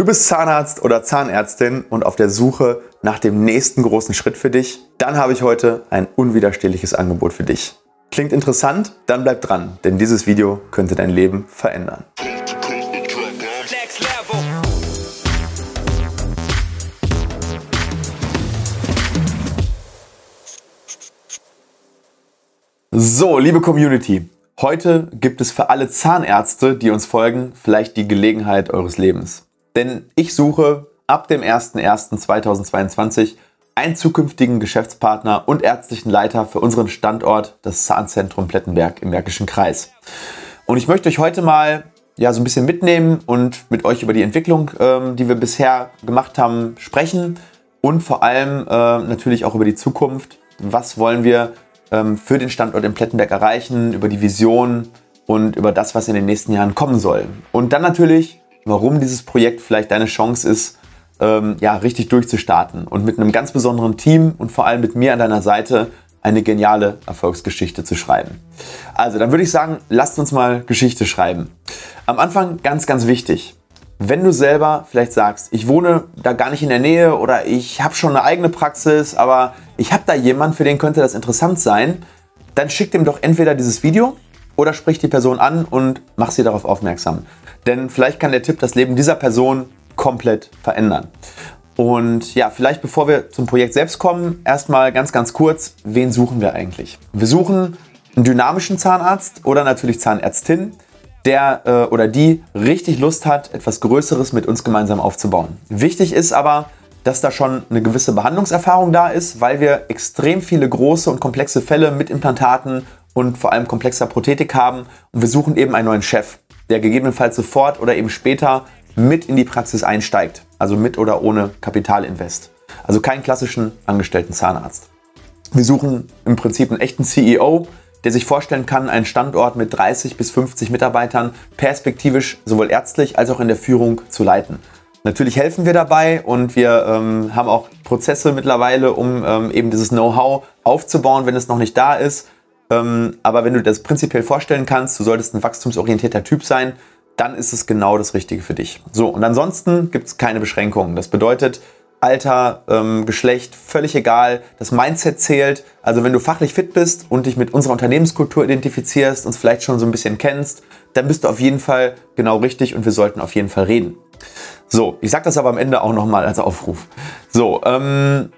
Du bist Zahnarzt oder Zahnärztin und auf der Suche nach dem nächsten großen Schritt für dich? Dann habe ich heute ein unwiderstehliches Angebot für dich. Klingt interessant? Dann bleib dran, denn dieses Video könnte dein Leben verändern. So, liebe Community, heute gibt es für alle Zahnärzte, die uns folgen, vielleicht die Gelegenheit eures Lebens. Denn ich suche ab dem 01.01.2022 einen zukünftigen Geschäftspartner und ärztlichen Leiter für unseren Standort, das Zahnzentrum Plettenberg im Märkischen Kreis. Und ich möchte euch heute mal ja, so ein bisschen mitnehmen und mit euch über die Entwicklung, ähm, die wir bisher gemacht haben, sprechen und vor allem äh, natürlich auch über die Zukunft. Was wollen wir ähm, für den Standort in Plettenberg erreichen, über die Vision und über das, was in den nächsten Jahren kommen soll. Und dann natürlich warum dieses Projekt vielleicht deine Chance ist, ähm, ja, richtig durchzustarten und mit einem ganz besonderen Team und vor allem mit mir an deiner Seite eine geniale Erfolgsgeschichte zu schreiben. Also, dann würde ich sagen, lasst uns mal Geschichte schreiben. Am Anfang ganz, ganz wichtig. Wenn du selber vielleicht sagst, ich wohne da gar nicht in der Nähe oder ich habe schon eine eigene Praxis, aber ich habe da jemanden, für den könnte das interessant sein, dann schick dem doch entweder dieses Video oder sprich die Person an und mach sie darauf aufmerksam. Denn vielleicht kann der Tipp das Leben dieser Person komplett verändern. Und ja, vielleicht bevor wir zum Projekt selbst kommen, erstmal ganz, ganz kurz, wen suchen wir eigentlich? Wir suchen einen dynamischen Zahnarzt oder natürlich Zahnärztin, der äh, oder die richtig Lust hat, etwas Größeres mit uns gemeinsam aufzubauen. Wichtig ist aber, dass da schon eine gewisse Behandlungserfahrung da ist, weil wir extrem viele große und komplexe Fälle mit Implantaten und vor allem komplexer Prothetik haben. Und wir suchen eben einen neuen Chef der gegebenenfalls sofort oder eben später mit in die Praxis einsteigt. Also mit oder ohne Kapitalinvest. Also keinen klassischen angestellten Zahnarzt. Wir suchen im Prinzip einen echten CEO, der sich vorstellen kann, einen Standort mit 30 bis 50 Mitarbeitern perspektivisch sowohl ärztlich als auch in der Führung zu leiten. Natürlich helfen wir dabei und wir ähm, haben auch Prozesse mittlerweile, um ähm, eben dieses Know-how aufzubauen, wenn es noch nicht da ist. Ähm, aber wenn du das prinzipiell vorstellen kannst, du solltest ein wachstumsorientierter Typ sein, dann ist es genau das Richtige für dich. So, und ansonsten gibt es keine Beschränkungen. Das bedeutet, Alter, ähm, Geschlecht, völlig egal. Das Mindset zählt. Also wenn du fachlich fit bist und dich mit unserer Unternehmenskultur identifizierst, uns vielleicht schon so ein bisschen kennst, dann bist du auf jeden Fall genau richtig und wir sollten auf jeden Fall reden. So, ich sage das aber am Ende auch nochmal als Aufruf. So, ähm,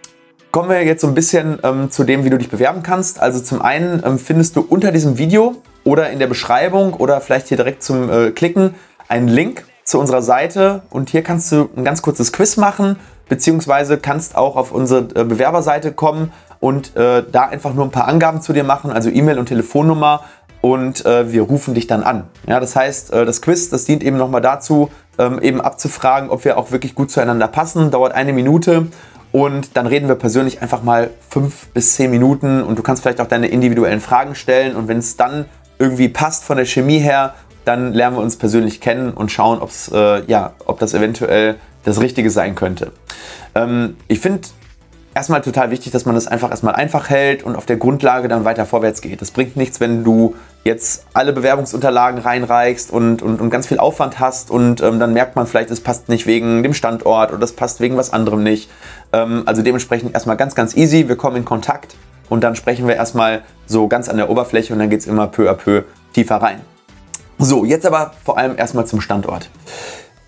Kommen wir jetzt so ein bisschen ähm, zu dem, wie du dich bewerben kannst. Also zum einen ähm, findest du unter diesem Video oder in der Beschreibung oder vielleicht hier direkt zum äh, Klicken einen Link zu unserer Seite und hier kannst du ein ganz kurzes Quiz machen, beziehungsweise kannst auch auf unsere äh, Bewerberseite kommen und äh, da einfach nur ein paar Angaben zu dir machen, also E-Mail und Telefonnummer und äh, wir rufen dich dann an. Ja, das heißt, äh, das Quiz, das dient eben nochmal dazu, ähm, eben abzufragen, ob wir auch wirklich gut zueinander passen, dauert eine Minute und dann reden wir persönlich einfach mal fünf bis zehn Minuten und du kannst vielleicht auch deine individuellen Fragen stellen. Und wenn es dann irgendwie passt von der Chemie her, dann lernen wir uns persönlich kennen und schauen, ob's, äh, ja, ob das eventuell das Richtige sein könnte. Ähm, ich finde erstmal total wichtig, dass man das einfach erstmal einfach hält und auf der Grundlage dann weiter vorwärts geht. Das bringt nichts, wenn du jetzt alle Bewerbungsunterlagen reinreichst und, und, und ganz viel Aufwand hast und ähm, dann merkt man vielleicht, es passt nicht wegen dem Standort oder es passt wegen was anderem nicht. Ähm, also dementsprechend erstmal ganz, ganz easy. Wir kommen in Kontakt und dann sprechen wir erstmal so ganz an der Oberfläche und dann geht es immer peu à peu tiefer rein. So, jetzt aber vor allem erstmal zum Standort.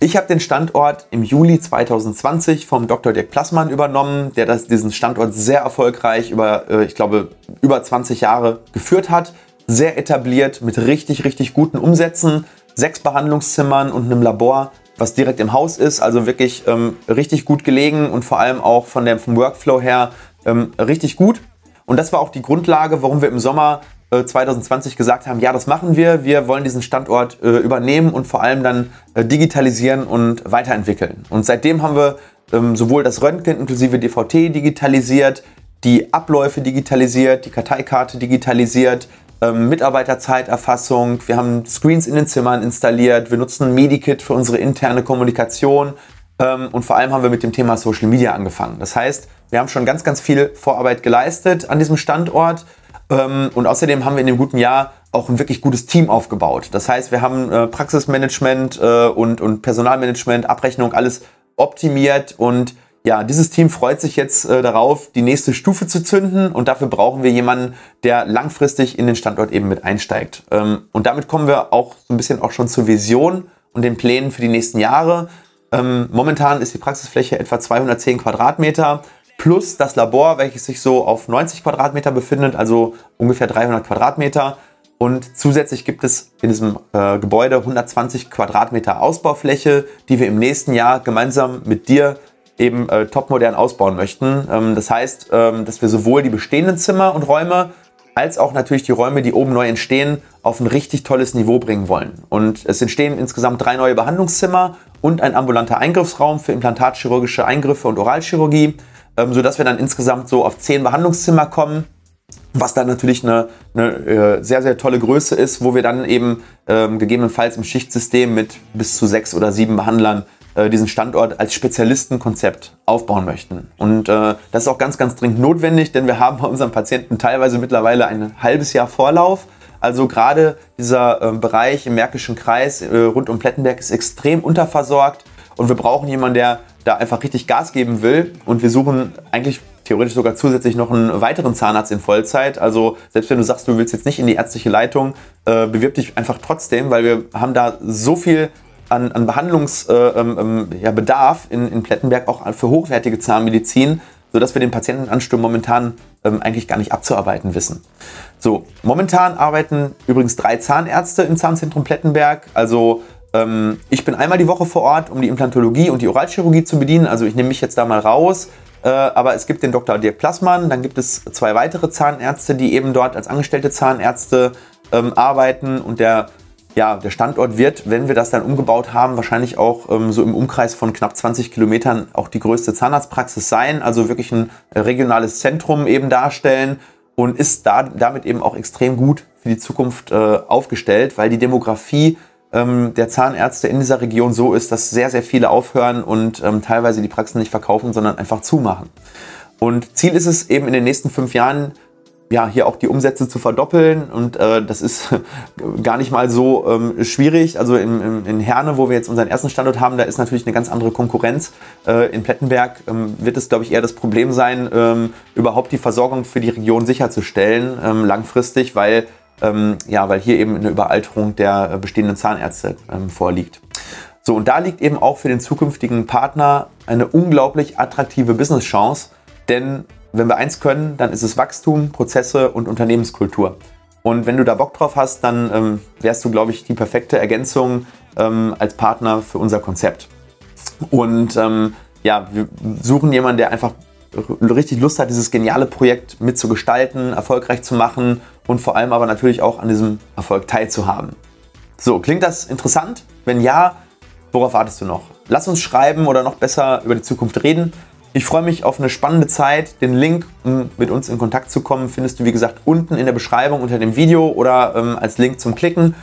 Ich habe den Standort im Juli 2020 vom Dr. Dirk Plassmann übernommen, der das, diesen Standort sehr erfolgreich über, äh, ich glaube, über 20 Jahre geführt hat sehr etabliert mit richtig, richtig guten Umsätzen, sechs Behandlungszimmern und einem Labor, was direkt im Haus ist. Also wirklich ähm, richtig gut gelegen und vor allem auch von dem, vom Workflow her ähm, richtig gut. Und das war auch die Grundlage, warum wir im Sommer 2020 gesagt haben, ja, das machen wir. Wir wollen diesen Standort äh, übernehmen und vor allem dann äh, digitalisieren und weiterentwickeln. Und seitdem haben wir ähm, sowohl das Röntgen inklusive DVT digitalisiert, die Abläufe digitalisiert, die Karteikarte digitalisiert, ähm, Mitarbeiterzeiterfassung, wir haben Screens in den Zimmern installiert, wir nutzen Medikit für unsere interne Kommunikation ähm, und vor allem haben wir mit dem Thema Social Media angefangen. Das heißt, wir haben schon ganz, ganz viel Vorarbeit geleistet an diesem Standort und außerdem haben wir in dem guten Jahr auch ein wirklich gutes Team aufgebaut. Das heißt, wir haben äh, Praxismanagement äh, und, und Personalmanagement, Abrechnung, alles optimiert und ja, dieses Team freut sich jetzt äh, darauf, die nächste Stufe zu zünden und dafür brauchen wir jemanden, der langfristig in den Standort eben mit einsteigt. Ähm, und damit kommen wir auch so ein bisschen auch schon zur Vision und den Plänen für die nächsten Jahre. Ähm, momentan ist die Praxisfläche etwa 210 Quadratmeter plus das Labor, welches sich so auf 90 Quadratmeter befindet, also ungefähr 300 Quadratmeter. Und zusätzlich gibt es in diesem äh, Gebäude 120 Quadratmeter Ausbaufläche, die wir im nächsten Jahr gemeinsam mit dir eben äh, topmodern ausbauen möchten. Ähm, das heißt, ähm, dass wir sowohl die bestehenden Zimmer und Räume als auch natürlich die Räume, die oben neu entstehen, auf ein richtig tolles Niveau bringen wollen. Und es entstehen insgesamt drei neue Behandlungszimmer und ein ambulanter Eingriffsraum für implantatchirurgische Eingriffe und Oralchirurgie, ähm, sodass wir dann insgesamt so auf zehn Behandlungszimmer kommen was dann natürlich eine, eine äh, sehr, sehr tolle Größe ist, wo wir dann eben ähm, gegebenenfalls im Schichtsystem mit bis zu sechs oder sieben Behandlern äh, diesen Standort als Spezialistenkonzept aufbauen möchten. Und äh, das ist auch ganz, ganz dringend notwendig, denn wir haben bei unseren Patienten teilweise mittlerweile ein halbes Jahr Vorlauf. Also gerade dieser äh, Bereich im Märkischen Kreis äh, rund um Plettenberg ist extrem unterversorgt und wir brauchen jemanden, der da einfach richtig Gas geben will. Und wir suchen eigentlich theoretisch sogar zusätzlich noch einen weiteren Zahnarzt in Vollzeit. Also selbst wenn du sagst, du willst jetzt nicht in die ärztliche Leitung, äh, bewirb dich einfach trotzdem, weil wir haben da so viel an, an Behandlungsbedarf äh, ähm, ja, in, in Plettenberg auch für hochwertige Zahnmedizin, sodass wir den Patientenansturm momentan ähm, eigentlich gar nicht abzuarbeiten wissen. So, momentan arbeiten übrigens drei Zahnärzte im Zahnzentrum Plettenberg. Also ähm, ich bin einmal die Woche vor Ort, um die Implantologie und die Oralchirurgie zu bedienen. Also ich nehme mich jetzt da mal raus. Äh, aber es gibt den Dr. Dirk Plassmann, dann gibt es zwei weitere Zahnärzte, die eben dort als angestellte Zahnärzte ähm, arbeiten und der ja, der Standort wird, wenn wir das dann umgebaut haben, wahrscheinlich auch ähm, so im Umkreis von knapp 20 Kilometern auch die größte Zahnarztpraxis sein, also wirklich ein regionales Zentrum eben darstellen und ist da, damit eben auch extrem gut für die Zukunft äh, aufgestellt, weil die Demografie ähm, der Zahnärzte in dieser Region so ist, dass sehr, sehr viele aufhören und ähm, teilweise die Praxen nicht verkaufen, sondern einfach zumachen. Und Ziel ist es eben in den nächsten fünf Jahren, ja, hier auch die Umsätze zu verdoppeln. Und äh, das ist gar nicht mal so ähm, schwierig. Also in, in, in, Herne, wo wir jetzt unseren ersten Standort haben, da ist natürlich eine ganz andere Konkurrenz. Äh, in Plettenberg ähm, wird es, glaube ich, eher das Problem sein, ähm, überhaupt die Versorgung für die Region sicherzustellen, ähm, langfristig, weil, ähm, ja, weil hier eben eine Überalterung der äh, bestehenden Zahnärzte ähm, vorliegt. So, und da liegt eben auch für den zukünftigen Partner eine unglaublich attraktive Business-Chance, denn wenn wir eins können, dann ist es Wachstum, Prozesse und Unternehmenskultur. Und wenn du da Bock drauf hast, dann ähm, wärst du, glaube ich, die perfekte Ergänzung ähm, als Partner für unser Konzept. Und ähm, ja, wir suchen jemanden, der einfach richtig Lust hat, dieses geniale Projekt mitzugestalten, erfolgreich zu machen und vor allem aber natürlich auch an diesem Erfolg teilzuhaben. So, klingt das interessant? Wenn ja, worauf wartest du noch? Lass uns schreiben oder noch besser über die Zukunft reden. Ich freue mich auf eine spannende Zeit. Den Link, um mit uns in Kontakt zu kommen, findest du wie gesagt unten in der Beschreibung unter dem Video oder ähm, als Link zum Klicken.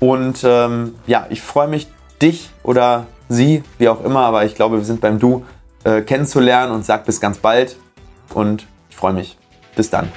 Und ähm, ja, ich freue mich, dich oder sie, wie auch immer, aber ich glaube, wir sind beim Du, kennenzulernen und sag bis ganz bald. Und ich freue mich. Bis dann.